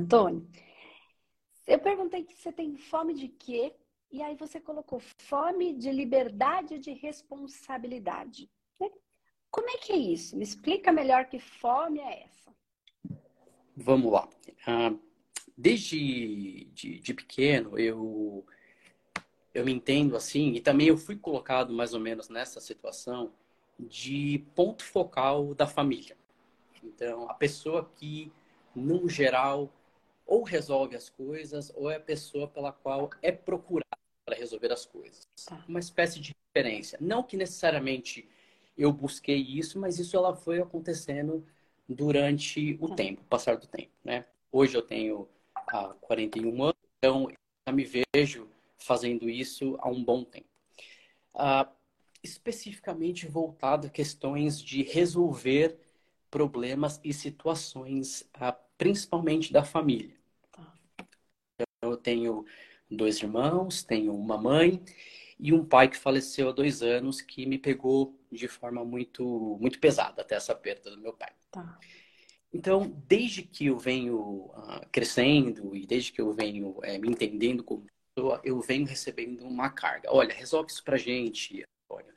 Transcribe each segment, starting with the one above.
Antônio, eu perguntei que você tem fome de quê? E aí você colocou fome de liberdade de responsabilidade. Né? Como é que é isso? Me explica melhor que fome é essa. Vamos lá. Uh, desde de, de, pequeno, eu, eu me entendo assim, e também eu fui colocado mais ou menos nessa situação de ponto focal da família. Então, a pessoa que, no geral, ou resolve as coisas, ou é a pessoa pela qual é procurada para resolver as coisas. Tá. Uma espécie de referência. Não que necessariamente eu busquei isso, mas isso ela foi acontecendo durante o tá. tempo, o passar do tempo, né? Hoje eu tenho ah, 41 anos, então eu me vejo fazendo isso há um bom tempo. Ah, especificamente voltado a questões de resolver problemas e situações, ah, principalmente da família. Tenho dois irmãos, tenho uma mãe e um pai que faleceu há dois anos que me pegou de forma muito muito pesada até essa perda do meu pai. Tá. Então, desde que eu venho uh, crescendo e desde que eu venho é, me entendendo como pessoa, eu venho recebendo uma carga. Olha, resolve isso pra gente, Antônio.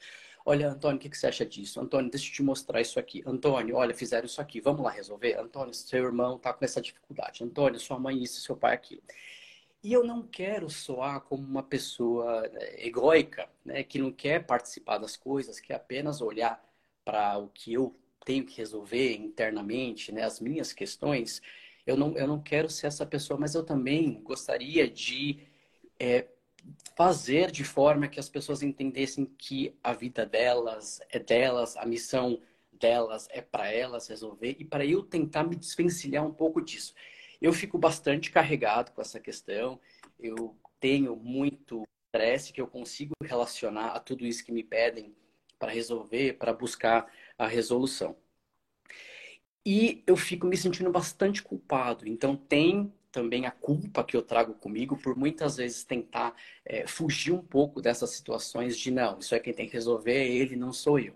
Olha, Antônio, o que, que você acha disso? Antônio, deixa eu te mostrar isso aqui. Antônio, olha, fizeram isso aqui, vamos lá resolver? Antônio, seu irmão tá com essa dificuldade. Antônio, sua mãe isso, seu pai aquilo. E eu não quero soar como uma pessoa né, egóica, né, que não quer participar das coisas, que apenas olhar para o que eu tenho que resolver internamente, né, as minhas questões. Eu não, eu não quero ser essa pessoa, mas eu também gostaria de é, fazer de forma que as pessoas entendessem que a vida delas é delas, a missão delas é para elas resolver e para eu tentar me desvencilhar um pouco disso. Eu fico bastante carregado com essa questão. Eu tenho muito estresse que eu consigo relacionar a tudo isso que me pedem para resolver, para buscar a resolução. E eu fico me sentindo bastante culpado. Então, tem também a culpa que eu trago comigo por muitas vezes tentar é, fugir um pouco dessas situações de não, isso é quem tem que resolver, ele, não sou eu.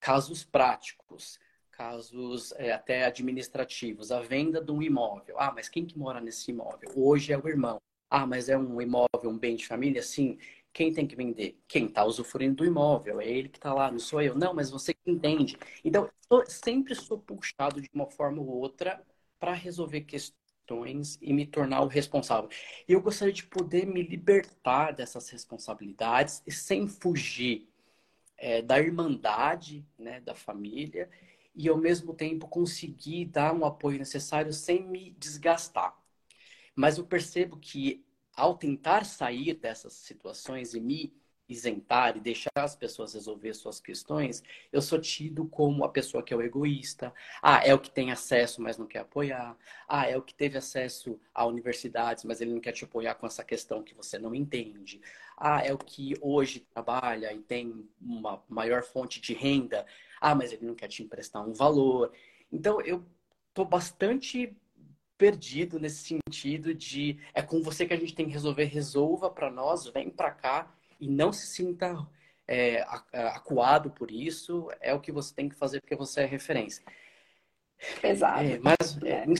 Casos práticos casos é, até administrativos, a venda de um imóvel. Ah, mas quem que mora nesse imóvel? Hoje é o irmão. Ah, mas é um imóvel, um bem de família? Sim. Quem tem que vender? Quem está usufruindo do imóvel. É ele que está lá, não sou eu. Não, mas você que entende. Então, eu sempre sou puxado de uma forma ou outra para resolver questões e me tornar o responsável. E eu gostaria de poder me libertar dessas responsabilidades sem fugir é, da irmandade né, da família e ao mesmo tempo conseguir dar um apoio necessário sem me desgastar. Mas eu percebo que ao tentar sair dessas situações e me isentar e deixar as pessoas resolver suas questões, eu sou tido como a pessoa que é o egoísta. Ah, é o que tem acesso, mas não quer apoiar. Ah, é o que teve acesso a universidades, mas ele não quer te apoiar com essa questão que você não entende. Ah, é o que hoje trabalha e tem uma maior fonte de renda, ah, mas ele não quer te emprestar um valor. Então, eu estou bastante perdido nesse sentido de é com você que a gente tem que resolver, resolva para nós, vem para cá e não se sinta é, acuado por isso, é o que você tem que fazer porque você é referência. Exato. É, mas, é. Em,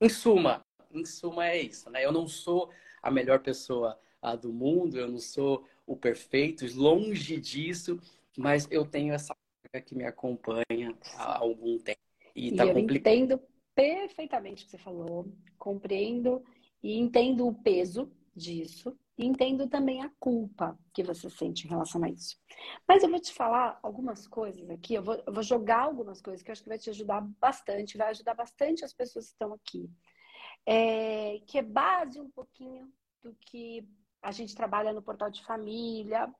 em, suma, em suma é isso, né? Eu não sou a melhor pessoa a, do mundo, eu não sou o perfeito, longe disso, mas eu tenho essa que me acompanha há algum tempo. E, e tá eu complicado. entendo perfeitamente o que você falou, compreendo e entendo o peso disso e entendo também a culpa que você sente em relação a isso. Mas eu vou te falar algumas coisas aqui, eu vou, eu vou jogar algumas coisas que eu acho que vai te ajudar bastante, vai ajudar bastante as pessoas que estão aqui. É, que é base um pouquinho do que a gente trabalha no portal de família,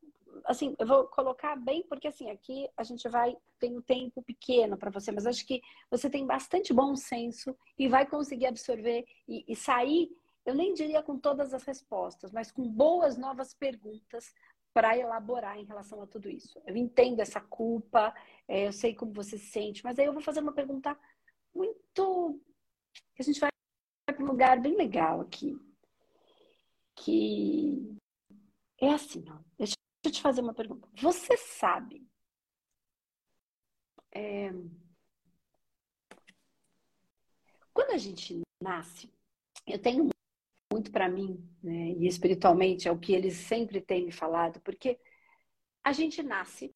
assim, eu vou colocar bem, porque assim, aqui a gente vai, tem um tempo pequeno para você, mas acho que você tem bastante bom senso e vai conseguir absorver e, e sair, eu nem diria com todas as respostas, mas com boas novas perguntas para elaborar em relação a tudo isso. Eu entendo essa culpa, é, eu sei como você se sente, mas aí eu vou fazer uma pergunta muito. que a gente vai para um lugar bem legal aqui. Que é assim, ó. Deixa eu te fazer uma pergunta. Você sabe é... quando a gente nasce, eu tenho muito para mim, né, e espiritualmente é o que eles sempre têm me falado, porque a gente nasce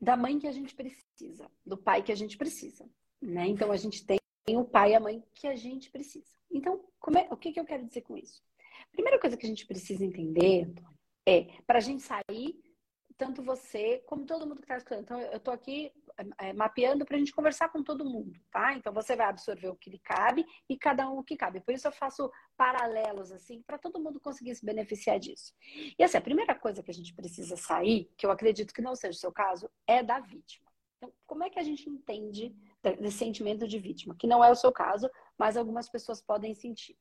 da mãe que a gente precisa, do pai que a gente precisa, né? Então a gente tem o pai e a mãe que a gente precisa. Então, é, o que, que eu quero dizer com isso? Primeira coisa que a gente precisa entender é para a gente sair tanto você como todo mundo que está escutando. Então, eu estou aqui é, mapeando para a gente conversar com todo mundo, tá? Então, você vai absorver o que lhe cabe e cada um o que cabe. Por isso, eu faço paralelos, assim, para todo mundo conseguir se beneficiar disso. E, assim, a primeira coisa que a gente precisa sair, que eu acredito que não seja o seu caso, é da vítima. Então, como é que a gente entende desse sentimento de vítima? Que não é o seu caso, mas algumas pessoas podem sentir.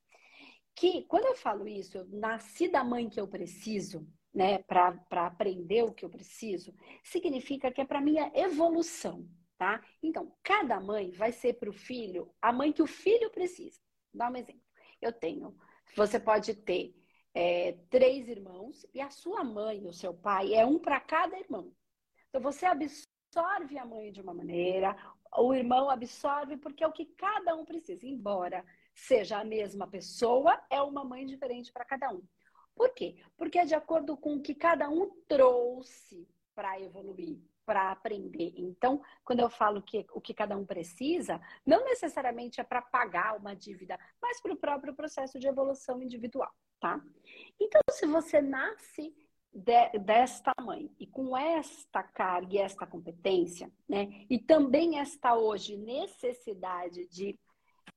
Que, quando eu falo isso, eu nasci da mãe que eu preciso, né, para aprender o que eu preciso, significa que é para minha evolução, tá? Então, cada mãe vai ser para o filho a mãe que o filho precisa. Dá um exemplo. Eu tenho, você pode ter é, três irmãos e a sua mãe, o seu pai, é um para cada irmão. Então, você absorve a mãe de uma maneira, o irmão absorve porque é o que cada um precisa. Embora seja a mesma pessoa, é uma mãe diferente para cada um. Por quê? Porque é de acordo com o que cada um trouxe para evoluir, para aprender. Então, quando eu falo que o que cada um precisa, não necessariamente é para pagar uma dívida, mas para o próprio processo de evolução individual, tá? Então, se você nasce de, desta mãe e com esta carga e esta competência, né, e também esta hoje necessidade de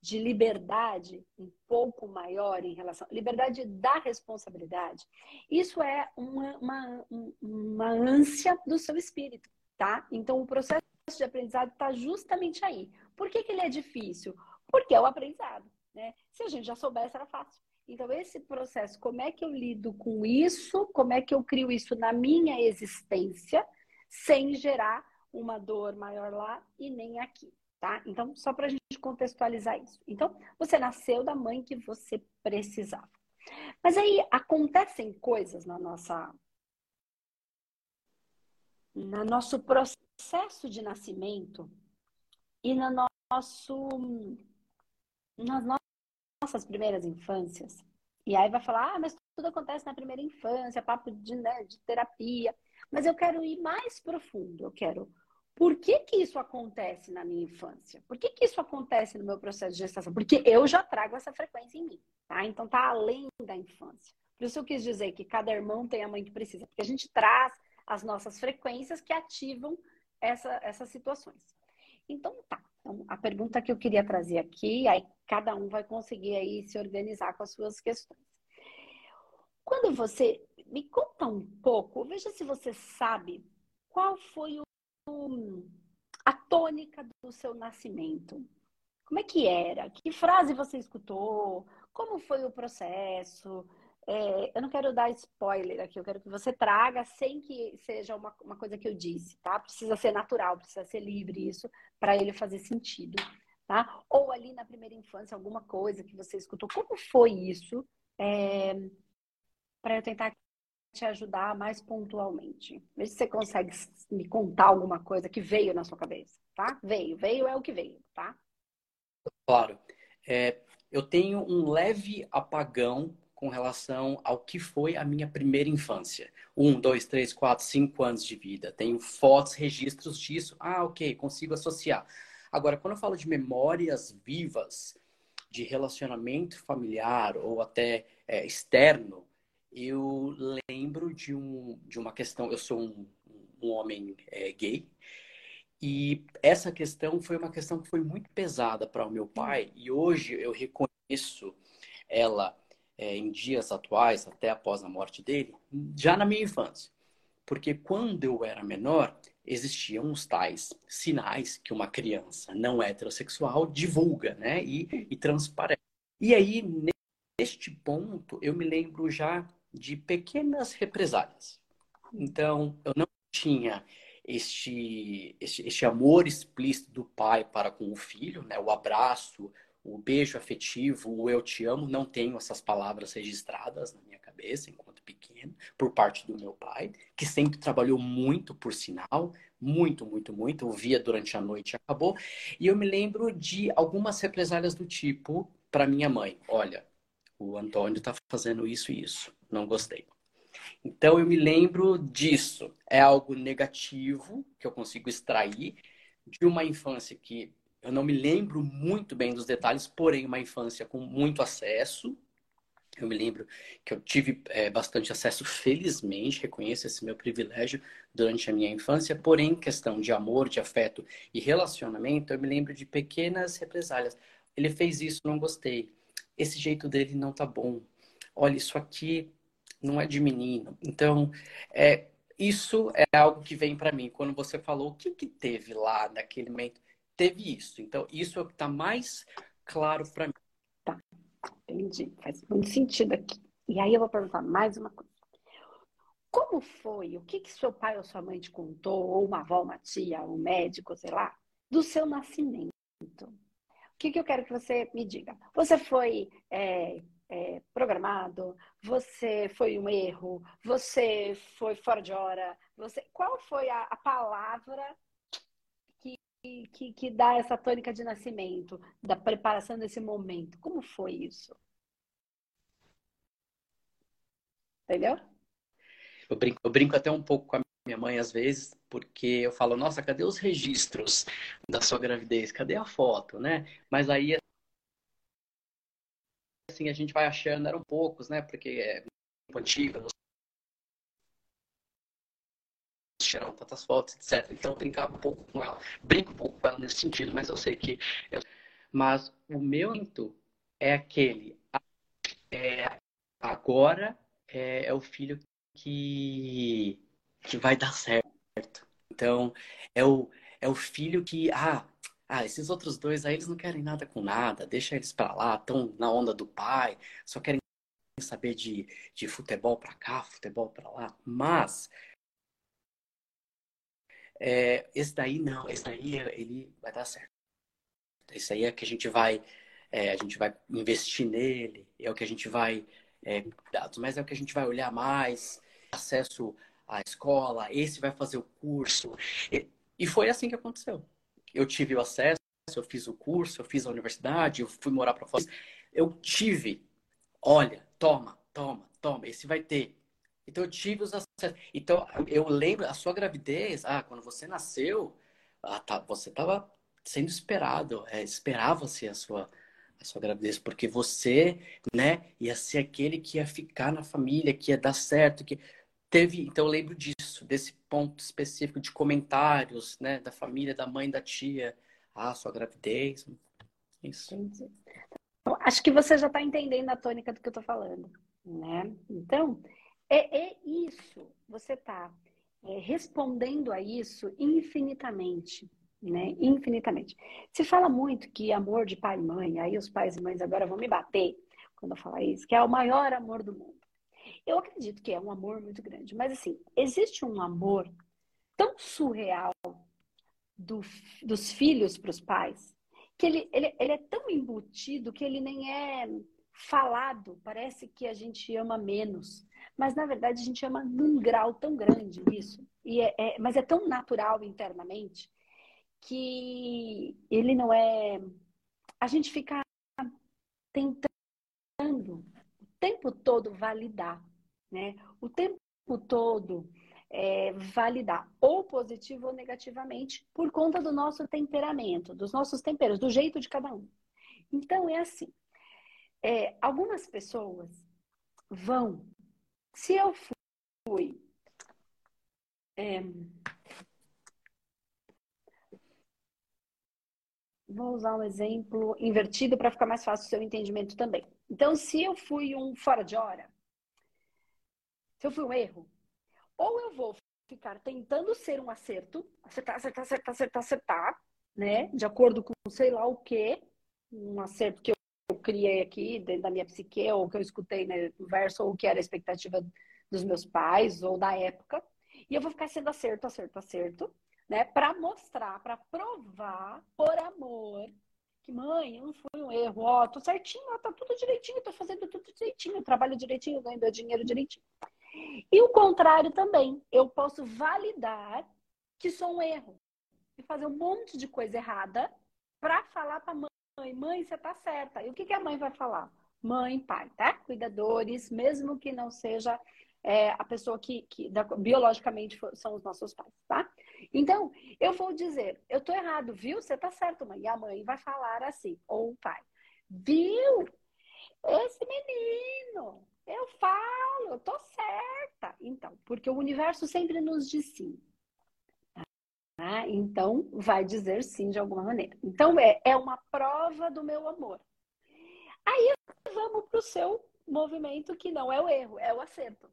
de liberdade um pouco maior em relação liberdade da responsabilidade, isso é uma, uma, uma ânsia do seu espírito, tá? Então o processo de aprendizado está justamente aí. Por que, que ele é difícil? Porque é o aprendizado, né? Se a gente já soubesse, era fácil. Então, esse processo, como é que eu lido com isso? Como é que eu crio isso na minha existência, sem gerar uma dor maior lá e nem aqui? Tá? Então, só para a gente contextualizar isso. Então, você nasceu da mãe que você precisava. Mas aí acontecem coisas na nossa no nosso processo de nascimento e no nosso nas nossas primeiras infâncias. E aí vai falar, ah, mas tudo acontece na primeira infância, papo de, né, de terapia. Mas eu quero ir mais profundo, eu quero por que, que isso acontece na minha infância? Por que, que isso acontece no meu processo de gestação? Porque eu já trago essa frequência em mim, tá? Então tá além da infância. Por isso eu quis dizer que cada irmão tem a mãe que precisa, porque a gente traz as nossas frequências que ativam essa, essas situações. Então tá. Então, a pergunta que eu queria trazer aqui, aí cada um vai conseguir aí se organizar com as suas questões. Quando você me conta um pouco, veja se você sabe qual foi o a tônica do seu nascimento? Como é que era? Que frase você escutou? Como foi o processo? É, eu não quero dar spoiler aqui, eu quero que você traga sem que seja uma, uma coisa que eu disse, tá? Precisa ser natural, precisa ser livre isso, para ele fazer sentido, tá? Ou ali na primeira infância, alguma coisa que você escutou. Como foi isso? É, para eu tentar te ajudar mais pontualmente. Vê se você consegue me contar alguma coisa que veio na sua cabeça, tá? Veio, veio é o que veio, tá? Claro. É, eu tenho um leve apagão com relação ao que foi a minha primeira infância. Um, dois, três, quatro, cinco anos de vida. Tenho fotos, registros disso. Ah, ok, consigo associar. Agora, quando eu falo de memórias vivas, de relacionamento familiar ou até é, externo, eu lembro de, um, de uma questão. Eu sou um, um homem é, gay. E essa questão foi uma questão que foi muito pesada para o meu pai. E hoje eu reconheço ela é, em dias atuais, até após a morte dele, já na minha infância. Porque quando eu era menor, existiam os tais sinais que uma criança não heterossexual divulga, né? E, e transparece. E aí, neste ponto, eu me lembro já de pequenas represálias. Então, eu não tinha este, este, este amor explícito do pai para com o filho, né? o abraço, o beijo afetivo, o eu te amo, não tenho essas palavras registradas na minha cabeça enquanto pequeno, por parte do meu pai, que sempre trabalhou muito, por sinal, muito, muito, muito, ouvia durante a noite acabou. E eu me lembro de algumas represálias do tipo para minha mãe: olha, o Antônio está fazendo isso e isso, não gostei. Então eu me lembro disso. É algo negativo que eu consigo extrair de uma infância que eu não me lembro muito bem dos detalhes, porém uma infância com muito acesso. Eu me lembro que eu tive é, bastante acesso, felizmente, reconheço esse meu privilégio durante a minha infância, porém, questão de amor, de afeto e relacionamento, eu me lembro de pequenas represálias. Ele fez isso, não gostei. Esse jeito dele não tá bom. Olha, isso aqui não é de menino. Então, é, isso é algo que vem para mim. Quando você falou o que, que teve lá naquele momento, teve isso. Então, isso é o que está mais claro para mim. Tá, entendi. Faz muito sentido aqui. E aí eu vou perguntar mais uma coisa. Como foi? O que, que seu pai ou sua mãe te contou, ou uma avó, uma tia, um médico, sei lá, do seu nascimento? O que, que eu quero que você me diga? Você foi é, é, programado? Você foi um erro? Você foi fora de hora? Você, qual foi a, a palavra que, que, que dá essa tônica de nascimento, da preparação desse momento? Como foi isso? Entendeu? Eu brinco, eu brinco até um pouco com a minha mãe às vezes, porque eu falo, nossa, cadê os registros da sua gravidez? Cadê a foto, né? Mas aí assim, a gente vai achando, eram poucos, né? Porque é muito antiga, tiraram tantas fotos, etc. Então eu brincava um pouco com ela, brinco um pouco com ela nesse sentido, mas eu sei que. Eu... Mas o meu momento é aquele. É, agora é, é o filho que, que vai dar certo. Então, é o, é o filho que. Ah, ah, esses outros dois aí, eles não querem nada com nada, deixa eles pra lá, estão na onda do pai, só querem saber de, de futebol pra cá, futebol pra lá. Mas, é, esse daí não, esse daí ele vai dar certo. Esse aí é que a gente vai, é, a gente vai investir nele, é o que a gente vai, é, mas é o que a gente vai olhar mais, acesso à escola, esse vai fazer o curso. E, e foi assim que aconteceu eu tive o acesso, eu fiz o curso, eu fiz a universidade, eu fui morar para fora. Eu tive, olha, toma, toma, toma, esse vai ter. Então eu tive os acessos. Então eu lembro a sua gravidez, ah, quando você nasceu, ah, tá, você estava sendo esperado, é, esperava-se a sua a sua gravidez, porque você, né, ia ser aquele que ia ficar na família, que ia dar certo, que teve, então eu lembro disso, desse ponto específico de comentários, né, da família, da mãe, da tia, ah, sua gravidez, isso. Então, acho que você já está entendendo a tônica do que eu estou falando, né? Então, é, é isso, você está é, respondendo a isso infinitamente, né? Infinitamente. Se fala muito que amor de pai e mãe, aí os pais e mães agora vão me bater quando eu falar isso, que é o maior amor do mundo. Eu acredito que é um amor muito grande, mas assim, existe um amor tão surreal do, dos filhos para os pais que ele, ele, ele é tão embutido que ele nem é falado. Parece que a gente ama menos, mas na verdade a gente ama num grau tão grande isso. E é, é, mas é tão natural internamente que ele não é. A gente fica tentando o tempo todo validar né? O tempo todo é, validar ou positivo ou negativamente por conta do nosso temperamento, dos nossos temperos, do jeito de cada um. Então é assim. É, algumas pessoas vão. Se eu fui. É, vou usar um exemplo invertido para ficar mais fácil o seu entendimento também. Então, se eu fui um fora de hora, se eu fui um erro, ou eu vou ficar tentando ser um acerto, acertar, acertar, acertar, acertar, acertar, né? De acordo com sei lá o quê, um acerto que eu criei aqui dentro da minha psique, ou que eu escutei né, no verso, ou que era a expectativa dos meus pais, ou da época. E eu vou ficar sendo acerto, acerto, acerto, né? Para mostrar, para provar, por amor, que mãe, não foi um erro, ó, tô certinho, ó, tá tudo direitinho, tô fazendo tudo direitinho, trabalho direitinho, ganho meu dinheiro direitinho. E o contrário também. Eu posso validar que sou um erro e fazer um monte de coisa errada para falar para mãe, mãe, você tá certa. E o que, que a mãe vai falar? mãe, pai, tá? Cuidadores, mesmo que não seja é, a pessoa que, que da, biologicamente são os nossos pais, tá? Então, eu vou dizer, eu tô errado, viu? Você tá certo, mãe. E a mãe vai falar assim, ou o pai, viu? Esse menino, eu falo, eu tô certa. Então, porque o universo sempre nos diz sim. Tá? Então, vai dizer sim de alguma maneira. Então, é, é uma prova do meu amor. Aí, vamos para o seu movimento, que não é o erro, é o acerto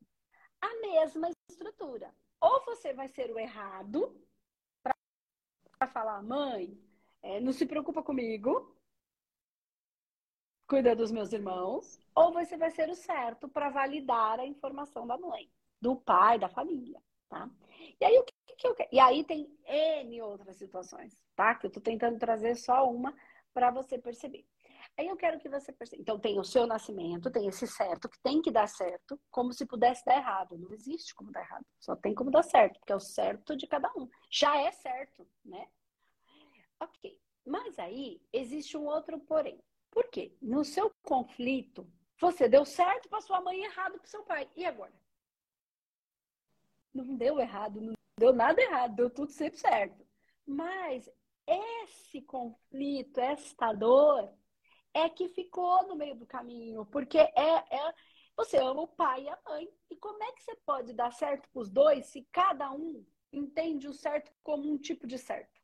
a mesma estrutura. Ou você vai ser o errado para falar, mãe, é, não se preocupa comigo, cuida dos meus irmãos, ou você vai ser o certo para validar a informação da mãe, do pai, da família, tá? E aí o que, que eu quero? E aí tem N outras situações, tá? Que eu tô tentando trazer só uma para você perceber. Aí eu quero que você perceba. Então, tem o seu nascimento, tem esse certo, que tem que dar certo, como se pudesse dar errado. Não existe como dar errado. Só tem como dar certo, porque é o certo de cada um. Já é certo, né? Ok. Mas aí existe um outro porém. Por quê? No seu conflito, você deu certo para sua mãe e errado para seu pai. E agora? Não deu errado, não deu nada errado, deu tudo sempre certo. Mas esse conflito, esta dor, é que ficou no meio do caminho, porque é, é você ama o pai e a mãe. E como é que você pode dar certo para os dois se cada um entende o certo como um tipo de certo?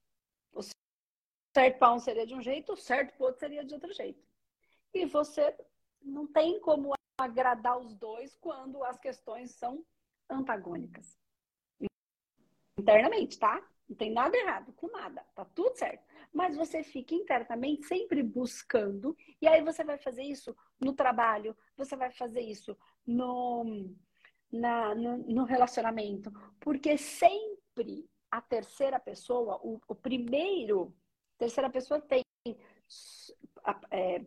O certo para um seria de um jeito, certo para outro seria de outro jeito. E você não tem como agradar os dois quando as questões são antagônicas. Internamente, tá? Não tem nada errado com nada, tá tudo certo. Mas você fica internamente sempre buscando, e aí você vai fazer isso no trabalho, você vai fazer isso no, na, no, no relacionamento, porque sempre a terceira pessoa, o, o primeiro, terceira pessoa tem. É,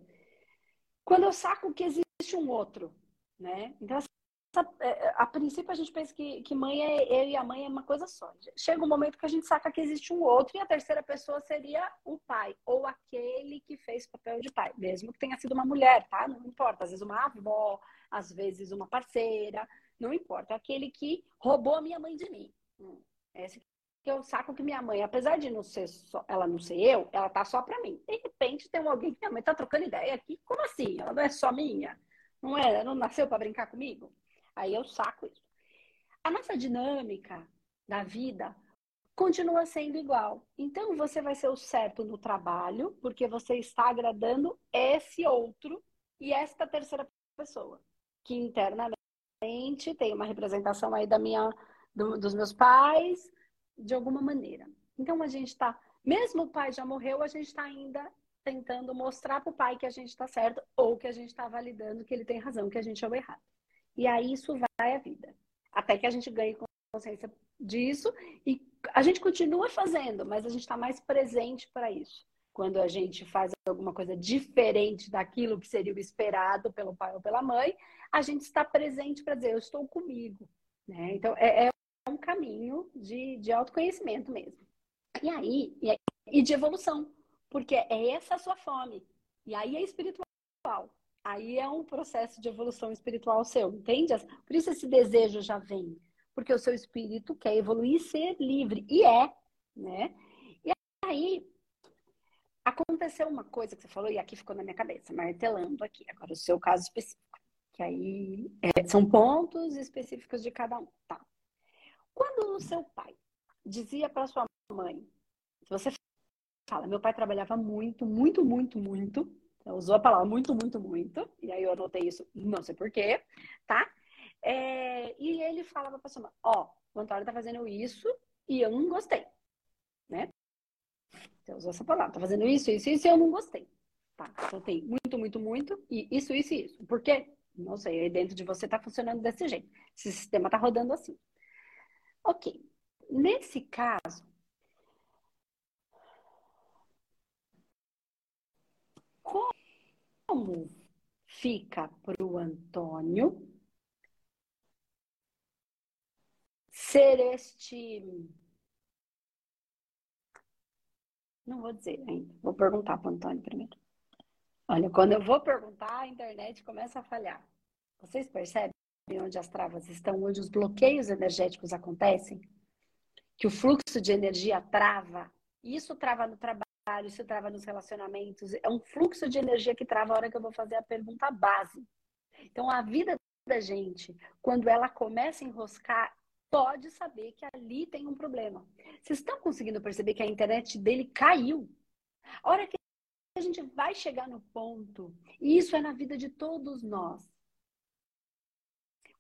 quando eu saco que existe um outro, né? Então, é, a princípio a gente pensa que, que mãe é eu e a mãe é uma coisa só. Chega um momento que a gente saca que existe um outro e a terceira pessoa seria o pai ou aquele que fez papel de pai, mesmo que tenha sido uma mulher, tá? Não importa, às vezes uma avó, às vezes uma parceira, não importa, aquele que roubou a minha mãe de mim. Hum, esse que eu saco que minha mãe, apesar de não ser só, ela não ser eu, ela tá só para mim. De repente tem alguém que minha mãe tá trocando ideia aqui, como assim? Ela não é só minha? Não é? Não nasceu para brincar comigo? Aí eu saco isso. A nossa dinâmica da vida continua sendo igual. Então você vai ser o certo no trabalho, porque você está agradando esse outro e esta terceira pessoa, que internamente tem uma representação aí da minha, do, dos meus pais, de alguma maneira. Então a gente está, mesmo o pai já morreu, a gente está ainda tentando mostrar para o pai que a gente está certo ou que a gente está validando que ele tem razão, que a gente é o errado. E aí isso vai a vida. Até que a gente ganhe consciência disso e a gente continua fazendo, mas a gente está mais presente para isso. Quando a gente faz alguma coisa diferente daquilo que seria o esperado pelo pai ou pela mãe, a gente está presente para dizer, eu estou comigo. Né? Então, é, é, um caminho de, de autoconhecimento mesmo. E aí, e, e de evolução, porque é essa a sua fome. E aí é espiritual aí é um processo de evolução espiritual seu, entende? Por isso esse desejo já vem, porque o seu espírito quer evoluir e ser livre, e é, né? E aí aconteceu uma coisa que você falou, e aqui ficou na minha cabeça, martelando aqui, agora o seu caso específico, que aí é, são pontos específicos de cada um, tá? Quando o seu pai dizia para sua mãe, se você fala, meu pai trabalhava muito, muito, muito, muito, usou a palavra muito, muito, muito. E aí eu anotei isso, não sei porquê, tá? É, e ele falava pra pessoa, ó, o Antônio tá fazendo isso e eu não gostei, né? Você usou essa palavra, tá fazendo isso, isso, isso e eu não gostei. Tá, então tem muito, muito, muito e isso, isso e isso. Por quê? Não sei, aí dentro de você tá funcionando desse jeito. Esse sistema tá rodando assim. Ok. Nesse caso, Como fica para o Antônio ser este. Não vou dizer ainda, vou perguntar para o Antônio primeiro. Olha, quando eu vou perguntar, a internet começa a falhar. Vocês percebem onde as travas estão, onde os bloqueios energéticos acontecem? Que o fluxo de energia trava. Isso trava no trabalho, isso trava nos relacionamentos. É um fluxo de energia que trava a hora que eu vou fazer a pergunta base. Então, a vida da gente, quando ela começa a enroscar, pode saber que ali tem um problema. Vocês estão conseguindo perceber que a internet dele caiu? A hora que a gente vai chegar no ponto, e isso é na vida de todos nós.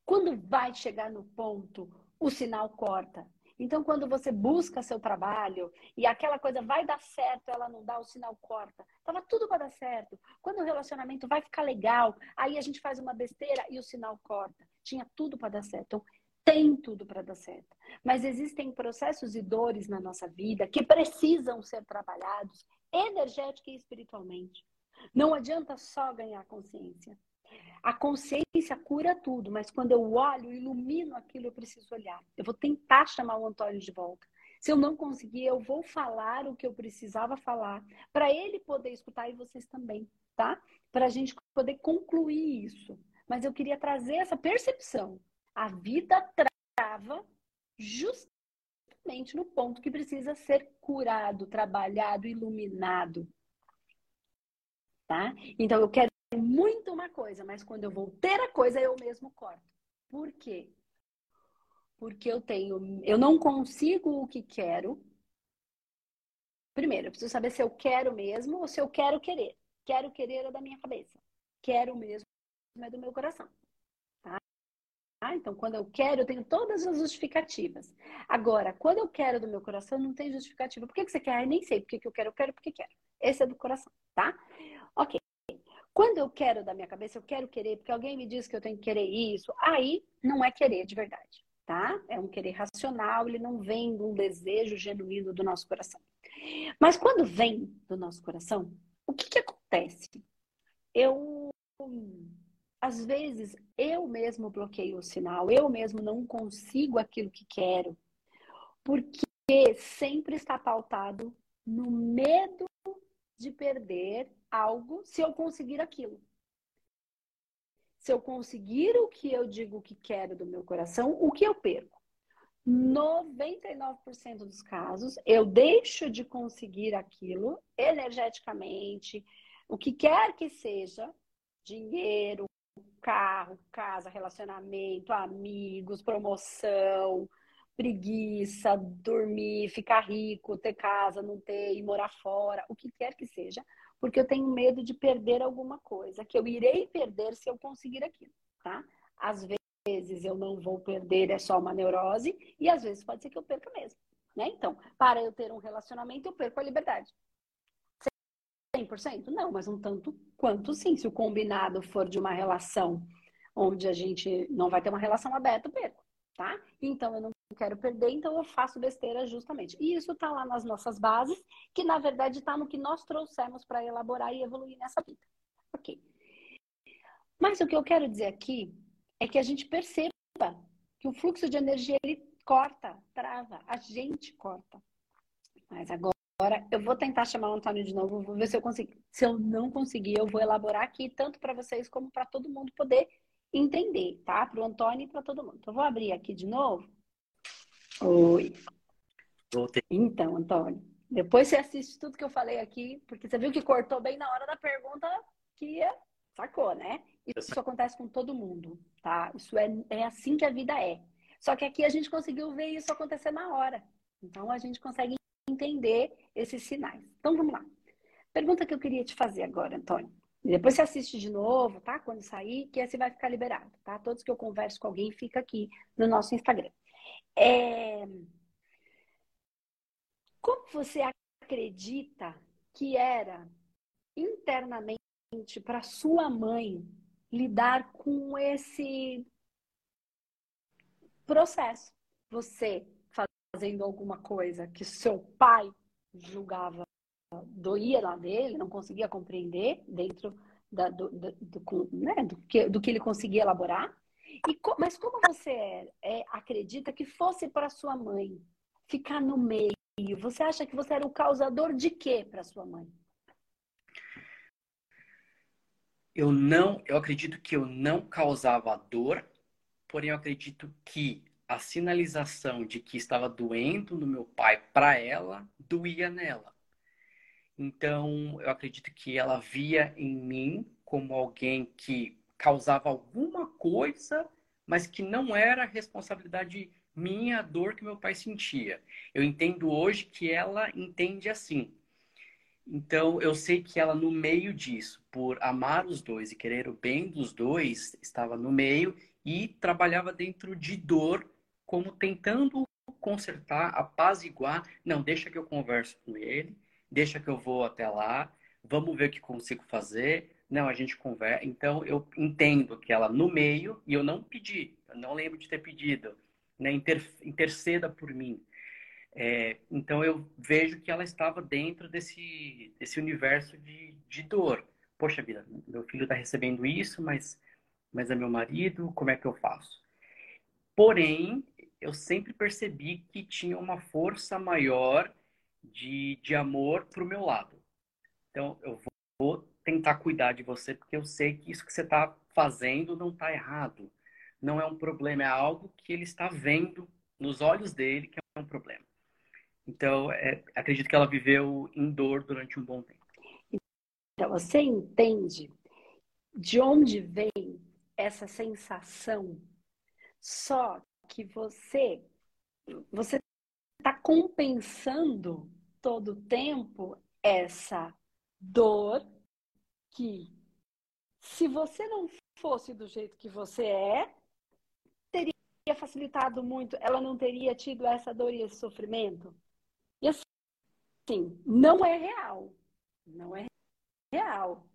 Quando vai chegar no ponto, o sinal corta. Então, quando você busca seu trabalho e aquela coisa vai dar certo, ela não dá, o sinal corta. Tava tudo para dar certo. Quando o relacionamento vai ficar legal, aí a gente faz uma besteira e o sinal corta. Tinha tudo para dar certo. Então, tem tudo para dar certo. Mas existem processos e dores na nossa vida que precisam ser trabalhados energética e espiritualmente. Não adianta só ganhar consciência. A consciência cura tudo, mas quando eu olho, ilumino aquilo, eu preciso olhar. Eu vou tentar chamar o Antônio de volta. Se eu não conseguir, eu vou falar o que eu precisava falar, para ele poder escutar e vocês também, tá? Para a gente poder concluir isso. Mas eu queria trazer essa percepção. A vida trava justamente no ponto que precisa ser curado, trabalhado, iluminado. Tá? Então eu quero muito uma coisa, mas quando eu vou ter a coisa, eu mesmo corto. Por quê? Porque eu tenho, eu não consigo o que quero. Primeiro, eu preciso saber se eu quero mesmo ou se eu quero querer. Quero querer é da minha cabeça. Quero mesmo é do meu coração. Ah, então, quando eu quero, eu tenho todas as justificativas. Agora, quando eu quero do meu coração, não tem justificativa. Por que, que você quer? Eu nem sei por que, que eu quero, eu quero porque quero. Esse é do coração, tá? Quando eu quero da minha cabeça, eu quero querer, porque alguém me diz que eu tenho que querer isso, aí não é querer de verdade, tá? É um querer racional, ele não vem de um desejo genuíno do nosso coração. Mas quando vem do nosso coração, o que, que acontece? Eu às vezes eu mesmo bloqueio o sinal, eu mesmo não consigo aquilo que quero, porque sempre está pautado no medo de perder algo se eu conseguir aquilo. Se eu conseguir o que eu digo que quero do meu coração, o que eu perco? 99% dos casos, eu deixo de conseguir aquilo energeticamente, o que quer que seja, dinheiro, carro, casa, relacionamento, amigos, promoção, preguiça, dormir, ficar rico, ter casa, não ter, ir morar fora, o que quer que seja, porque eu tenho medo de perder alguma coisa, que eu irei perder se eu conseguir aquilo, tá? Às vezes eu não vou perder, é só uma neurose, e às vezes pode ser que eu perca mesmo, né? Então, para eu ter um relacionamento, eu perco a liberdade. 100%? Não, mas um tanto quanto sim. Se o combinado for de uma relação onde a gente não vai ter uma relação aberta, eu perco, tá? Então eu não quero perder, então eu faço besteira justamente. E isso tá lá nas nossas bases, que na verdade tá no que nós trouxemos para elaborar e evoluir nessa vida. Ok. Mas o que eu quero dizer aqui é que a gente perceba que o fluxo de energia ele corta, trava, a gente corta. Mas Agora, eu vou tentar chamar o Antônio de novo, vou ver se eu consigo. Se eu não conseguir, eu vou elaborar aqui, tanto para vocês como para todo mundo poder entender, tá? Para o Antônio e para todo mundo. Então, eu vou abrir aqui de novo. Oi. Voltei. Então, Antônio, depois você assiste tudo que eu falei aqui, porque você viu que cortou bem na hora da pergunta que sacou, né? Isso acontece com todo mundo, tá? Isso é, é assim que a vida é. Só que aqui a gente conseguiu ver isso acontecer na hora. Então, a gente consegue entender esses sinais. Então vamos lá. Pergunta que eu queria te fazer agora, Antônio. Depois você assiste de novo, tá? Quando sair, que você vai ficar liberado, tá? Todos que eu converso com alguém fica aqui no nosso Instagram. É... Como você acredita que era internamente para sua mãe lidar com esse processo? Você fazendo alguma coisa que seu pai julgava doía lá dele, não conseguia compreender dentro da, do, do, do, né, do, que, do que ele conseguia elaborar. E, mas como você é, é, acredita que fosse para sua mãe ficar no meio, você acha que você era o causador de quê para sua mãe? eu não, eu acredito que eu não causava dor, porém eu acredito que a sinalização de que estava doendo no meu pai para ela doía nela. Então, eu acredito que ela via em mim como alguém que causava alguma coisa, mas que não era responsabilidade minha a dor que meu pai sentia. Eu entendo hoje que ela entende assim. Então, eu sei que ela, no meio disso, por amar os dois e querer o bem dos dois, estava no meio e trabalhava dentro de dor, como tentando consertar, apaziguar. Não, deixa que eu converso com ele, deixa que eu vou até lá, vamos ver o que consigo fazer. Não, a gente conversa. Então, eu entendo que ela, no meio, e eu não pedi, eu não lembro de ter pedido, né, inter, interceda por mim. É, então eu vejo que ela estava dentro desse, desse universo de, de dor. Poxa vida, meu filho está recebendo isso, mas, mas é meu marido, como é que eu faço? Porém, eu sempre percebi que tinha uma força maior de, de amor para o meu lado. Então, eu vou tentar cuidar de você, porque eu sei que isso que você está fazendo não está errado. Não é um problema, é algo que ele está vendo nos olhos dele que é um problema. Então, é, acredito que ela viveu em dor durante um bom tempo. Então, você entende de onde vem essa sensação? Só que você você está compensando todo o tempo essa dor que, se você não fosse do jeito que você é, teria facilitado muito, ela não teria tido essa dor e esse sofrimento. E assim, não é real. Não é real.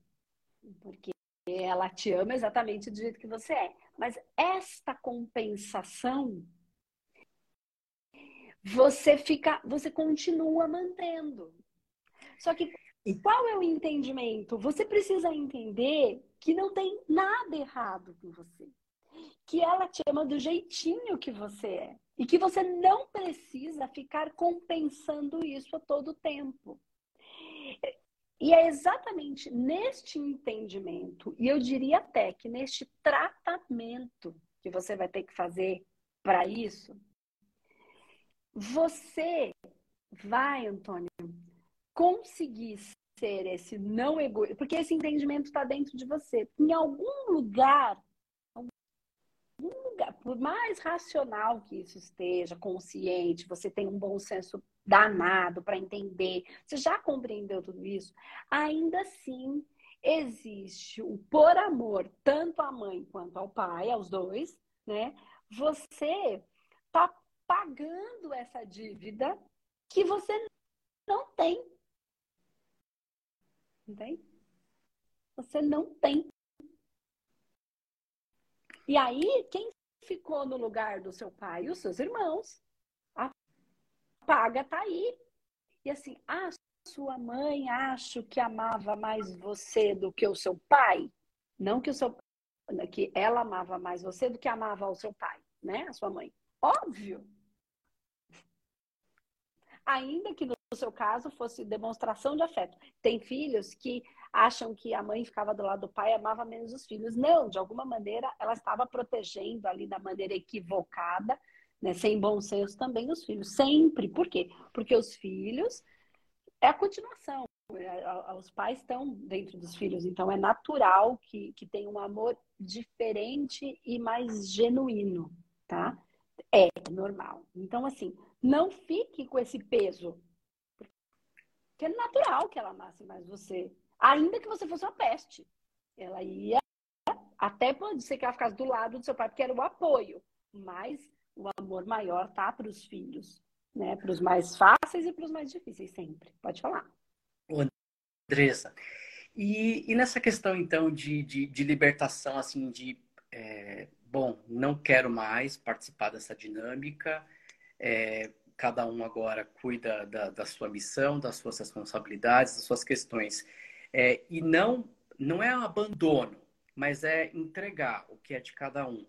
Porque ela te ama exatamente do jeito que você é. Mas esta compensação você fica, você continua mantendo. Só que qual é o entendimento? Você precisa entender que não tem nada errado com você. Que ela te ama do jeitinho que você é. E que você não precisa ficar compensando isso a todo tempo. E é exatamente neste entendimento, e eu diria até que neste tratamento que você vai ter que fazer para isso, você vai, Antônio, conseguir ser esse não egoísta, porque esse entendimento está dentro de você. Em algum lugar, algum lugar, por mais racional que isso esteja, consciente, você tem um bom senso danado para entender, você já compreendeu tudo isso, ainda assim existe o por amor, tanto à mãe quanto ao pai, aos dois, né? Você tá pagando essa dívida que você não tem Entende? Você não tem. E aí, quem ficou no lugar do seu pai? Os seus irmãos. A paga tá aí. E assim, a sua mãe acho que amava mais você do que o seu pai. Não que o seu que ela amava mais você do que amava o seu pai, né? A sua mãe. Óbvio. Ainda que no seu caso, fosse demonstração de afeto. Tem filhos que acham que a mãe ficava do lado do pai amava menos os filhos. Não, de alguma maneira, ela estava protegendo ali da maneira equivocada, né, sem bom senso também os filhos. Sempre. Por quê? Porque os filhos é a continuação. É, os pais estão dentro dos filhos, então é natural que, que tenha um amor diferente e mais genuíno, tá? É normal. Então, assim, não fique com esse peso que é natural que ela amasse mais você. Ainda que você fosse uma peste. Ela ia. Até pode ser que ela ficasse do lado do seu pai, porque era o apoio. Mas o amor maior tá para os filhos. Né? Para os mais fáceis e para os mais difíceis, sempre. Pode falar. Andressa. E, e nessa questão, então, de, de, de libertação, assim, de. É, bom, não quero mais participar dessa dinâmica. É, cada um agora cuida da, da sua missão, das suas responsabilidades, das suas questões. É, e não, não é abandono, mas é entregar o que é de cada um.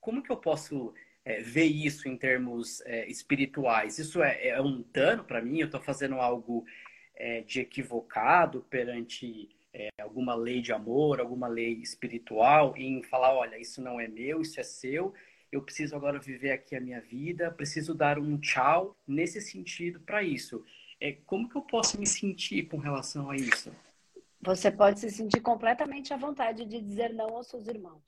Como que eu posso é, ver isso em termos é, espirituais? Isso é, é um dano para mim? Eu estou fazendo algo é, de equivocado perante é, alguma lei de amor, alguma lei espiritual, em falar, olha, isso não é meu, isso é seu, eu preciso agora viver aqui a minha vida, preciso dar um tchau nesse sentido para isso. É, como que eu posso me sentir com relação a isso? Você pode se sentir completamente à vontade de dizer não aos seus irmãos.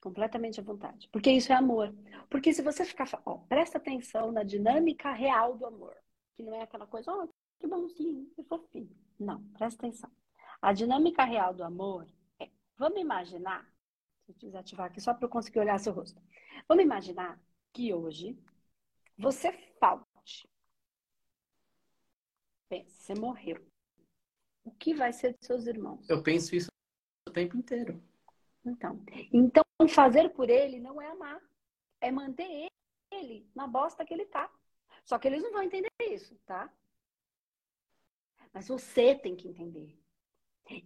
Completamente à vontade. Porque isso é amor. Porque se você ficar. Ó, presta atenção na dinâmica real do amor. Que não é aquela coisa, ó, oh, que bonzinho, que fofinho. Não, presta atenção. A dinâmica real do amor é, vamos imaginar, deixa eu desativar aqui só para eu conseguir olhar seu rosto. Vamos imaginar que hoje você falte. Pensa, você morreu. O que vai ser dos seus irmãos? Eu penso isso o tempo inteiro. Então, então fazer por ele não é amar, é manter ele na bosta que ele tá. Só que eles não vão entender isso, tá? Mas você tem que entender.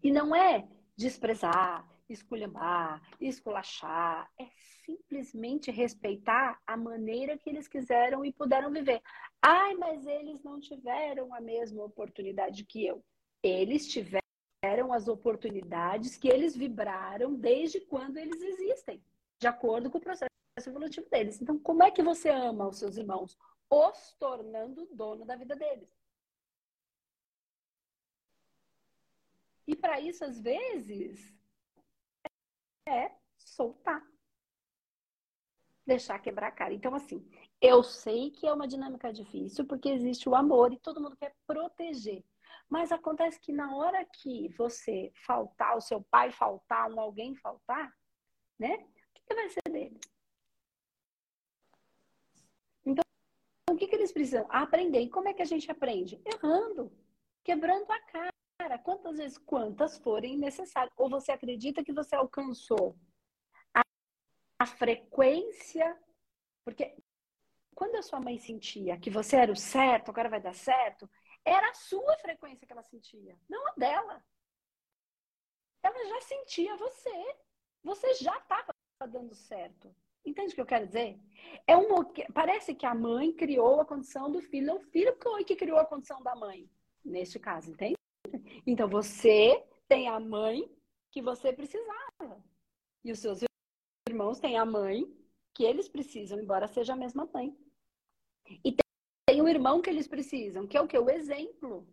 E não é desprezar, esculhambar, esculachar. É simplesmente respeitar a maneira que eles quiseram e puderam viver. Ai, mas eles não tiveram a mesma oportunidade que eu. Eles tiveram as oportunidades que eles vibraram desde quando eles existem, de acordo com o processo evolutivo deles. Então, como é que você ama os seus irmãos? Os tornando dono da vida deles. Para isso, às vezes, é soltar. Deixar quebrar a cara. Então, assim, eu sei que é uma dinâmica difícil, porque existe o amor e todo mundo quer proteger. Mas acontece que na hora que você faltar, o seu pai faltar, um alguém faltar, né? O que, vai ser dele? Então, o que, que eles precisam? Aprender. E como é que a gente aprende? Errando, quebrando a cara quantas vezes, quantas forem necessárias. Ou você acredita que você alcançou a, a frequência, porque quando a sua mãe sentia que você era o certo, agora vai dar certo, era a sua frequência que ela sentia, não a dela. Ela já sentia você. Você já estava dando certo. Entende o que eu quero dizer? É um, parece que a mãe criou a condição do filho, não o filho que criou a condição da mãe, neste caso, entende? Então você tem a mãe que você precisava. E os seus irmãos têm a mãe que eles precisam, embora seja a mesma mãe. E tem o irmão que eles precisam, que é o que? O exemplo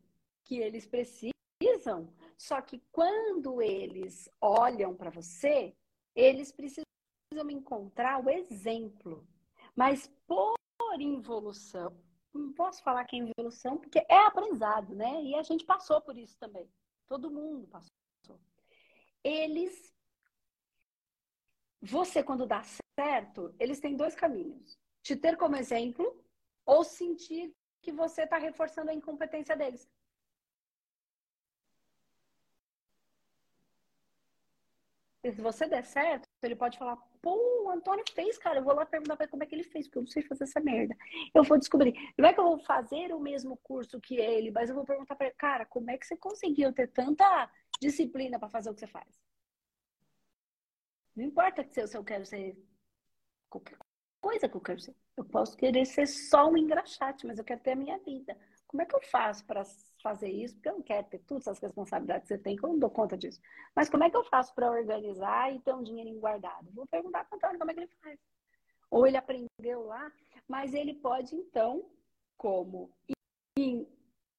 que eles precisam. Só que quando eles olham para você, eles precisam encontrar o exemplo. Mas por involução, não posso falar que é evolução, porque é aprendizado, né? E a gente passou por isso também. Todo mundo passou. Eles. Você, quando dá certo, eles têm dois caminhos: te ter como exemplo ou sentir que você está reforçando a incompetência deles. Se você der certo, ele pode falar, pô, o Antônio fez, cara, eu vou lá perguntar pra ele como é que ele fez, porque eu não sei fazer essa merda. Eu vou descobrir. Não é que eu vou fazer o mesmo curso que ele, mas eu vou perguntar pra ele, cara, como é que você conseguiu ter tanta disciplina para fazer o que você faz? Não importa se eu, se eu quero ser qualquer coisa que eu quero ser. Eu posso querer ser só um engraxate, mas eu quero ter a minha vida. Como é que eu faço para fazer isso? Porque eu não quero ter todas as responsabilidades que você tem, que eu não dou conta disso. Mas como é que eu faço para organizar e ter um dinheirinho guardado? Vou perguntar para o Antônio como é que ele faz. Ou ele aprendeu lá, mas ele pode, então, como em,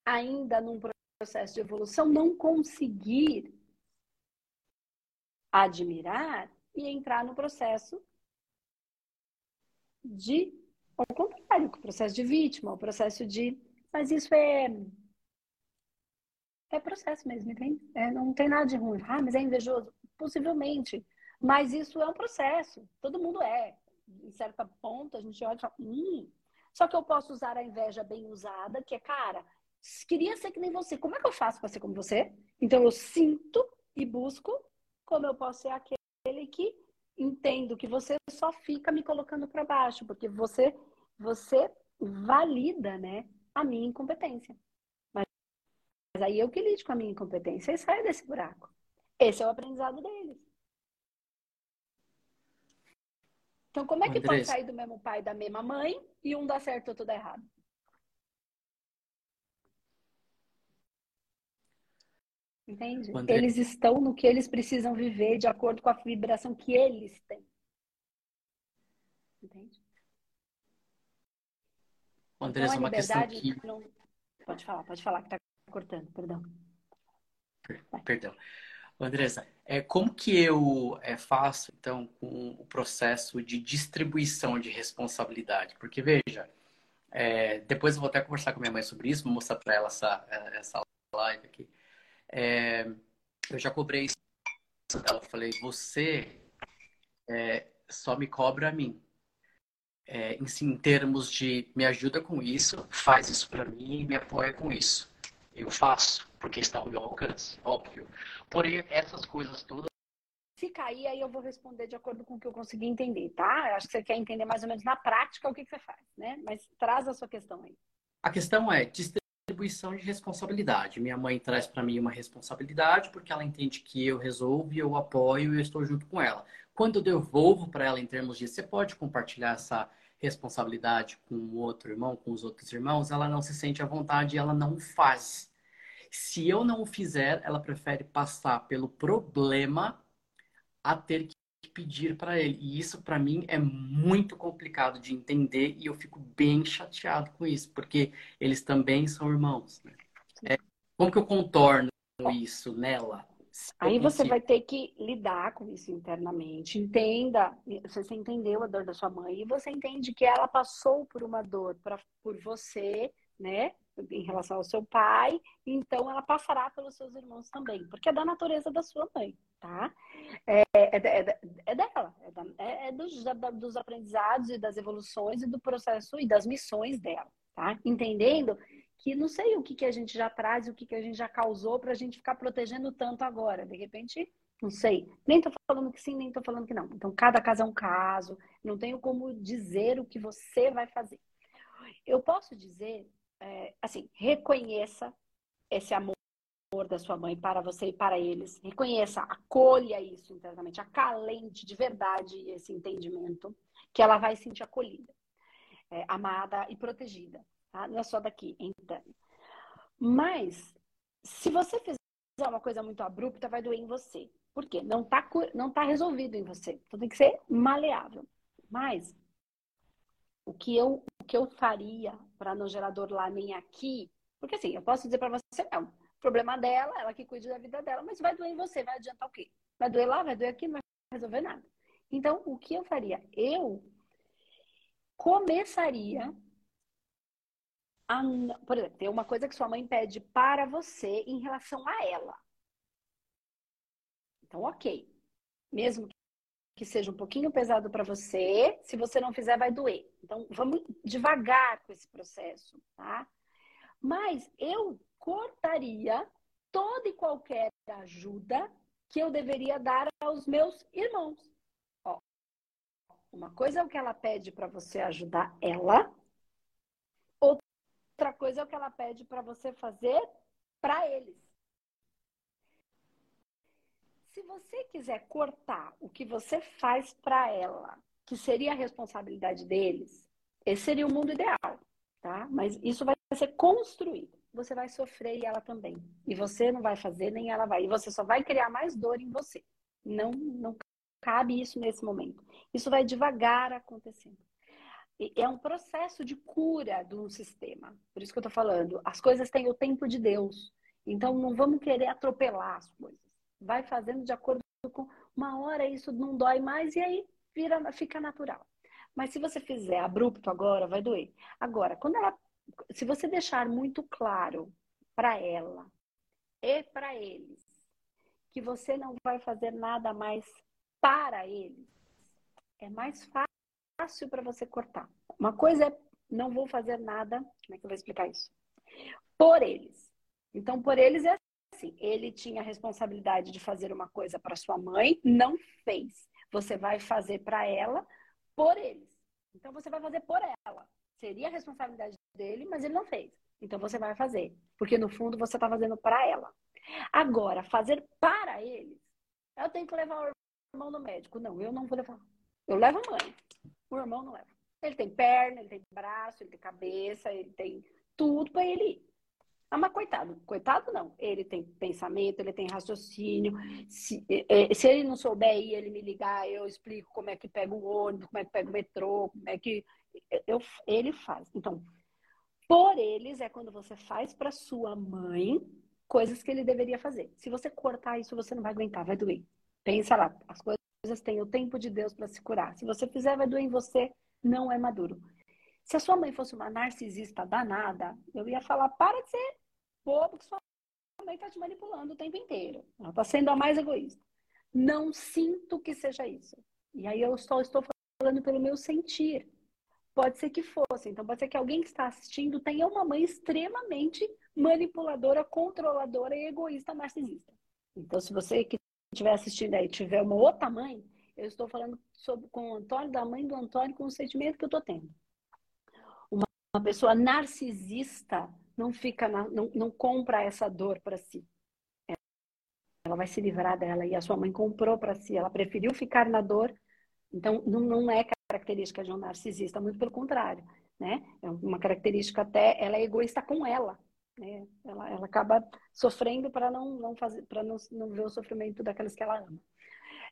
ainda num processo de evolução, não conseguir admirar e entrar no processo de, ao contrário, o processo de vítima, o processo de mas isso é. É processo mesmo, entende? É, não tem nada de ruim. Ah, mas é invejoso? Possivelmente. Mas isso é um processo. Todo mundo é. Em certa ponto, a gente olha e fala, hum. Só que eu posso usar a inveja bem usada, que é, cara, queria ser que nem você. Como é que eu faço para ser como você? Então eu sinto e busco como eu posso ser aquele que entendo que você só fica me colocando para baixo, porque você você valida, né? a minha incompetência. Mas, aí eu que lido com a minha incompetência e saio desse buraco. Esse é o aprendizado deles. Então, como é que pode sair do mesmo pai da mesma mãe e um dá certo e outro dá errado? Entende? André... Eles estão no que eles precisam viver de acordo com a vibração que eles têm. Entende? Andressa, então, uma questão que... Não... Pode falar, pode falar, que está cortando, perdão. Perdão. Andressa, é, como que eu é, faço, então, com o processo de distribuição de responsabilidade? Porque, veja, é, depois eu vou até conversar com minha mãe sobre isso, vou mostrar para ela essa, essa live aqui. É, eu já cobrei isso. Ela falei, você é, só me cobra a mim. É, em, em termos de me ajuda com isso, faz isso para mim, me apoia com isso. Eu faço, porque está ao meu alcance, óbvio. Porém, essas coisas todas. Se cair, aí eu vou responder de acordo com o que eu consegui entender, tá? Eu acho que você quer entender mais ou menos na prática o que, que você faz, né? Mas traz a sua questão aí. A questão é distribuição de responsabilidade. Minha mãe traz para mim uma responsabilidade porque ela entende que eu resolvo, eu apoio e eu estou junto com ela. Quando eu devolvo para ela em termos de você pode compartilhar essa responsabilidade com o outro irmão, com os outros irmãos, ela não se sente à vontade e ela não faz. Se eu não o fizer, ela prefere passar pelo problema a ter que pedir para ele. E isso para mim é muito complicado de entender e eu fico bem chateado com isso, porque eles também são irmãos. Né? É, como que eu contorno isso nela? Aí você vai ter que lidar com isso internamente. Entenda, você entendeu a dor da sua mãe e você entende que ela passou por uma dor pra, por você, né? Em relação ao seu pai, então ela passará pelos seus irmãos também, porque é da natureza da sua mãe, tá? É, é, é, é dela, é, da, é, é dos, dos aprendizados e das evoluções e do processo e das missões dela, tá? Entendendo que não sei o que, que a gente já traz, o que, que a gente já causou para a gente ficar protegendo tanto agora. De repente, não sei. Nem estou falando que sim, nem estou falando que não. Então, cada caso é um caso. Não tenho como dizer o que você vai fazer. Eu posso dizer, é, assim, reconheça esse amor da sua mãe para você e para eles. Reconheça, acolha isso internamente, acalente de verdade esse entendimento, que ela vai se sentir acolhida, é, amada e protegida tá? Não é só daqui, é interno. Mas, se você fizer uma coisa muito abrupta, vai doer em você. Por quê? Não está não tá resolvido em você. Então tem que ser maleável. Mas, o que eu, o que eu faria para não gerar dor lá nem aqui, porque assim, eu posso dizer para você, não, problema dela, ela que cuide da vida dela, mas vai doer em você, vai adiantar o quê? Vai doer lá, vai doer aqui, não vai resolver nada. Então, o que eu faria? Eu começaria a, por exemplo, tem uma coisa que sua mãe pede para você em relação a ela. Então, ok. Mesmo que seja um pouquinho pesado para você, se você não fizer, vai doer. Então, vamos devagar com esse processo, tá? Mas eu cortaria toda e qualquer ajuda que eu deveria dar aos meus irmãos. Ó, uma coisa é o que ela pede para você ajudar ela, Outra coisa é o que ela pede para você fazer para eles. Se você quiser cortar o que você faz para ela, que seria a responsabilidade deles, esse seria o mundo ideal, tá? Mas isso vai ser construído. Você vai sofrer e ela também. E você não vai fazer, nem ela vai. E você só vai criar mais dor em você. Não, não cabe isso nesse momento. Isso vai devagar acontecendo é um processo de cura de um sistema. Por isso que eu estou falando, as coisas têm o tempo de Deus. Então não vamos querer atropelar as coisas. Vai fazendo de acordo com uma hora isso não dói mais e aí vira, fica natural. Mas se você fizer abrupto agora, vai doer. Agora, quando ela, se você deixar muito claro para ela e para eles que você não vai fazer nada mais para eles, é mais fácil fácil para você cortar. Uma coisa é não vou fazer nada, como é que eu vou explicar isso? Por eles. Então, por eles é assim, ele tinha a responsabilidade de fazer uma coisa para sua mãe, não fez. Você vai fazer para ela por eles. Então você vai fazer por ela. Seria a responsabilidade dele, mas ele não fez. Então você vai fazer, porque no fundo você está fazendo para ela. Agora, fazer para eles, eu tenho que levar o irmão no médico. Não, eu não vou levar. Eu levo a mãe. O irmão não leva. Ele tem perna, ele tem braço, ele tem cabeça, ele tem tudo para ele ir. Ah, mas coitado, coitado não. Ele tem pensamento, ele tem raciocínio. Se, é, é, se ele não souber ir, ele me ligar, eu explico como é que pega o ônibus, como é que pega o metrô, como é que. Eu, ele faz. Então, por eles é quando você faz para sua mãe coisas que ele deveria fazer. Se você cortar isso, você não vai aguentar, vai doer. Pensa lá, as coisas têm o tempo de Deus para se curar. Se você fizer, vai doer em você, não é maduro. Se a sua mãe fosse uma narcisista danada, eu ia falar: para de ser bobo que sua mãe está te manipulando o tempo inteiro. Ela está sendo a mais egoísta. Não sinto que seja isso. E aí eu só estou falando pelo meu sentir. Pode ser que fosse. Então, pode ser que alguém que está assistindo tenha uma mãe extremamente manipuladora, controladora e egoísta narcisista. Então, se você que estiver assistindo aí tiver uma outra mãe, eu estou falando sobre, com o Antônio, da mãe do Antônio, com o sentimento que eu estou tendo. Uma, uma pessoa narcisista não fica na, não, não compra essa dor para si. Ela vai se livrar dela e a sua mãe comprou para si. Ela preferiu ficar na dor. Então não, não é característica de um narcisista, muito pelo contrário, né? É uma característica até ela é egoísta com ela. Né? Ela, ela acaba sofrendo para não, não fazer para não, não ver o sofrimento daquelas que ela ama.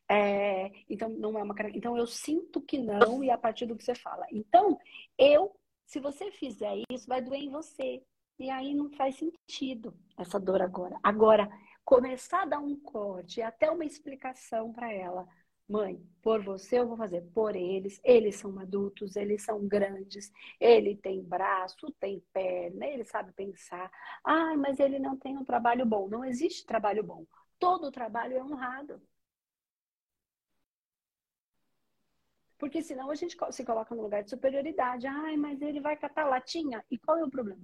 É, então não é uma então eu sinto que não e a partir do que você fala. Então eu se você fizer isso vai doer em você e aí não faz sentido essa dor agora. Agora, começar a dar um corte, até uma explicação para ela. Mãe, por você eu vou fazer, por eles. Eles são adultos, eles são grandes. Ele tem braço, tem perna, ele sabe pensar. Ai, mas ele não tem um trabalho bom. Não existe trabalho bom. Todo trabalho é honrado. Porque senão a gente se coloca no lugar de superioridade. Ai, mas ele vai catar latinha. E qual é o problema?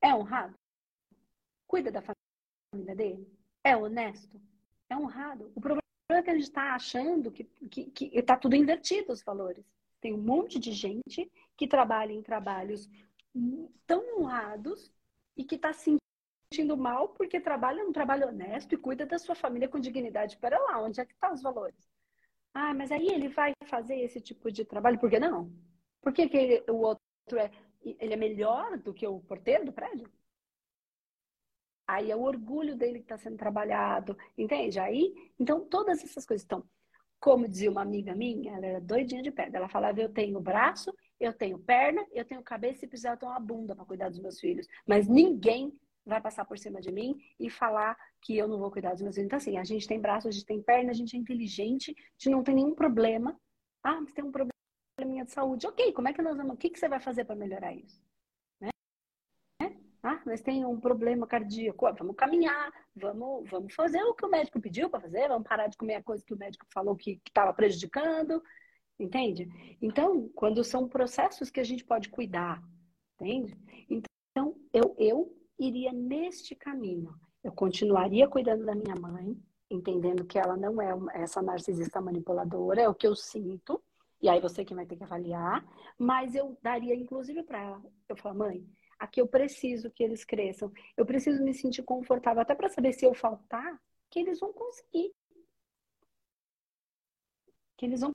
É honrado? Cuida da família dele? É honesto? É honrado? O problema é que a gente está achando que está tudo invertido os valores. Tem um monte de gente que trabalha em trabalhos tão honrados e que está se sentindo mal porque trabalha um trabalho honesto e cuida da sua família com dignidade. Espera lá, onde é que estão tá os valores? Ah, mas aí ele vai fazer esse tipo de trabalho, por que não? Por que, que ele, o outro é ele é melhor do que o porteiro do prédio? Aí é o orgulho dele que está sendo trabalhado, entende? Aí, então, todas essas coisas estão. Como dizia uma amiga minha, ela era doidinha de perna. Ela falava: Eu tenho braço, eu tenho perna, eu tenho cabeça e precisar ter uma bunda para cuidar dos meus filhos. Mas ninguém vai passar por cima de mim e falar que eu não vou cuidar dos meus filhos. Então, assim, a gente tem braço, a gente tem perna, a gente é inteligente, a gente não tem nenhum problema. Ah, mas tem um problema de saúde. Ok, como é que nós vamos. O que, que você vai fazer para melhorar isso? Ah, mas tem um problema cardíaco. Vamos caminhar, vamos, vamos fazer o que o médico pediu para fazer, vamos parar de comer a coisa que o médico falou que estava prejudicando. Entende? Então, quando são processos que a gente pode cuidar, entende? Então, eu, eu iria neste caminho. Eu continuaria cuidando da minha mãe, entendendo que ela não é essa narcisista manipuladora, é o que eu sinto, e aí você que vai ter que avaliar. Mas eu daria, inclusive, para eu falar, mãe, aqui eu preciso que eles cresçam. Eu preciso me sentir confortável, até para saber se eu faltar, que eles vão conseguir. Que eles vão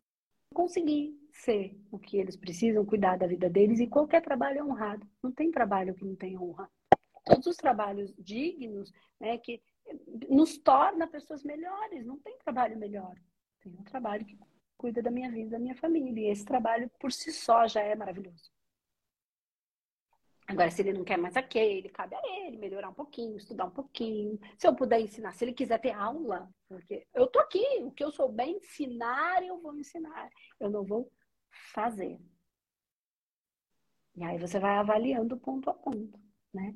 conseguir ser o que eles precisam, cuidar da vida deles. E qualquer trabalho é honrado. Não tem trabalho que não tem honra. Todos os trabalhos dignos, né, que nos torna pessoas melhores. Não tem trabalho melhor. Tem um trabalho que cuida da minha vida, da minha família. E esse trabalho por si só já é maravilhoso. Agora, se ele não quer mais aquele, cabe a ele melhorar um pouquinho, estudar um pouquinho. Se eu puder ensinar, se ele quiser ter aula, porque eu tô aqui, o que eu souber ensinar, eu vou ensinar. Eu não vou fazer. E aí você vai avaliando ponto a ponto, né?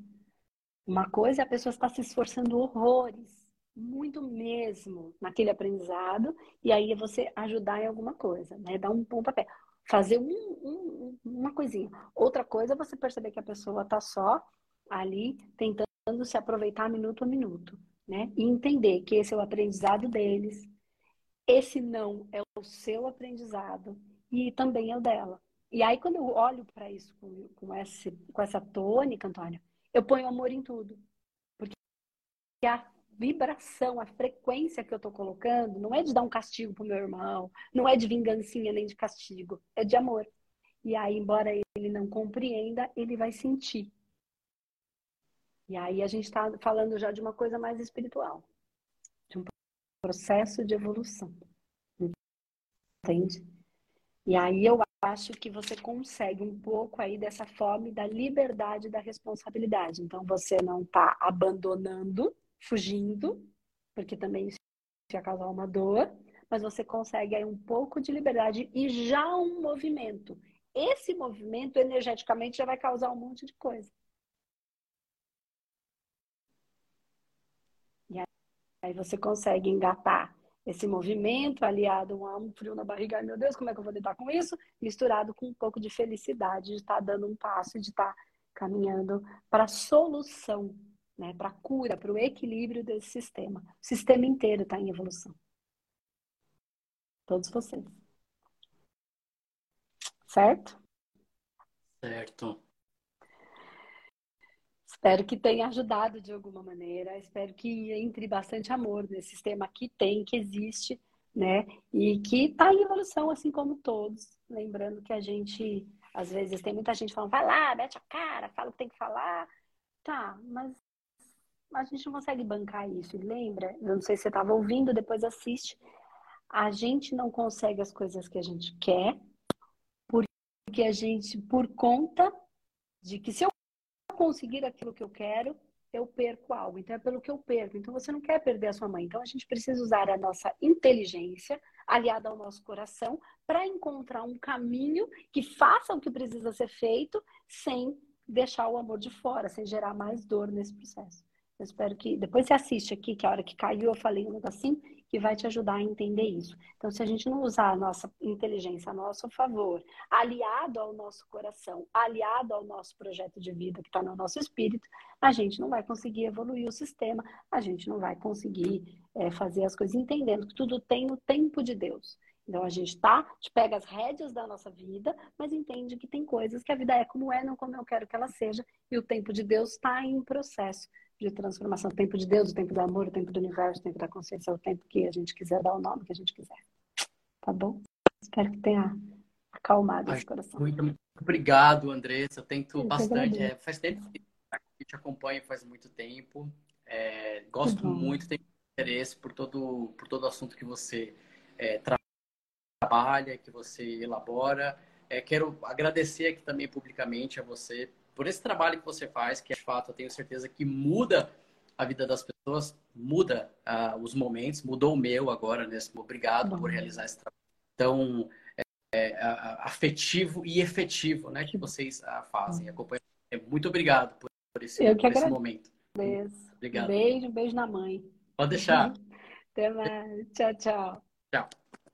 Uma coisa é a pessoa estar se esforçando horrores muito mesmo naquele aprendizado e aí você ajudar em alguma coisa, né? Dar um pontapé. Fazer um, um, uma coisinha. Outra coisa é você perceber que a pessoa está só ali tentando se aproveitar minuto a minuto, né? E entender que esse é o aprendizado deles, esse não é o seu aprendizado e também é o dela. E aí, quando eu olho para isso com, com, esse, com essa tônica, Antônio, eu ponho amor em tudo. Porque a vibração, a frequência que eu estou colocando, não é de dar um castigo pro meu irmão, não é de vingancinha nem de castigo, é de amor. E aí, embora ele não compreenda, ele vai sentir. E aí a gente está falando já de uma coisa mais espiritual, de um processo de evolução. Entende? E aí eu acho que você consegue um pouco aí dessa fome da liberdade da responsabilidade. Então você não está abandonando, fugindo, porque também isso ia causar uma dor, mas você consegue aí um pouco de liberdade e já um movimento. Esse movimento energeticamente já vai causar um monte de coisa. E aí você consegue engatar esse movimento aliado a um frio na barriga, meu Deus, como é que eu vou lidar com isso? Misturado com um pouco de felicidade de estar dando um passo, de estar caminhando para a solução, né? para a cura, para o equilíbrio desse sistema. O sistema inteiro está em evolução. Todos vocês. Certo? Certo. Espero que tenha ajudado de alguma maneira. Espero que entre bastante amor nesse sistema que tem, que existe, né? E que está em evolução, assim como todos. Lembrando que a gente, às vezes, tem muita gente falando, vai lá, mete a cara, fala o que tem que falar. Tá, mas a gente não consegue bancar isso. Lembra, eu não sei se você estava ouvindo, depois assiste. A gente não consegue as coisas que a gente quer, porque a gente, por conta de que se eu conseguir aquilo que eu quero, eu perco algo. Então é pelo que eu perco. Então você não quer perder a sua mãe. Então a gente precisa usar a nossa inteligência aliada ao nosso coração para encontrar um caminho que faça o que precisa ser feito sem deixar o amor de fora, sem gerar mais dor nesse processo. Eu espero que depois você assiste aqui, que a hora que caiu eu falei um negocinho que vai te ajudar a entender isso. Então, se a gente não usar a nossa inteligência a nosso favor, aliado ao nosso coração, aliado ao nosso projeto de vida que está no nosso espírito, a gente não vai conseguir evoluir o sistema, a gente não vai conseguir é, fazer as coisas entendendo que tudo tem no tempo de Deus. Então a gente tá, a gente pega as rédeas da nossa vida, mas entende que tem coisas que a vida é como é, não como eu quero que ela seja, e o tempo de Deus está em processo de transformação. O tempo de Deus, o tempo do amor, o tempo do universo, o tempo da consciência, o tempo que a gente quiser dar o nome que a gente quiser. Tá bom? Espero que tenha acalmado esse coração. Muito, muito obrigado, Andressa. Eu tento Eu bastante. É, faz tempo que te acompanho, faz muito tempo. É, gosto muito, tenho interesse por todo, por todo assunto que você é, trabalha, que você elabora. É, quero agradecer aqui também publicamente a você por esse trabalho que você faz, que de fato eu tenho certeza que muda a vida das pessoas, muda uh, os momentos, mudou o meu agora, nesse né? obrigado Bom. por realizar esse trabalho tão é, é, afetivo e efetivo, né, que vocês uh, fazem. Acompanham. Muito obrigado por, por esse, eu que por esse momento. Obrigado. Um beijo, um beijo na mãe. Pode deixar. Até mais. Tchau, tchau. Tchau.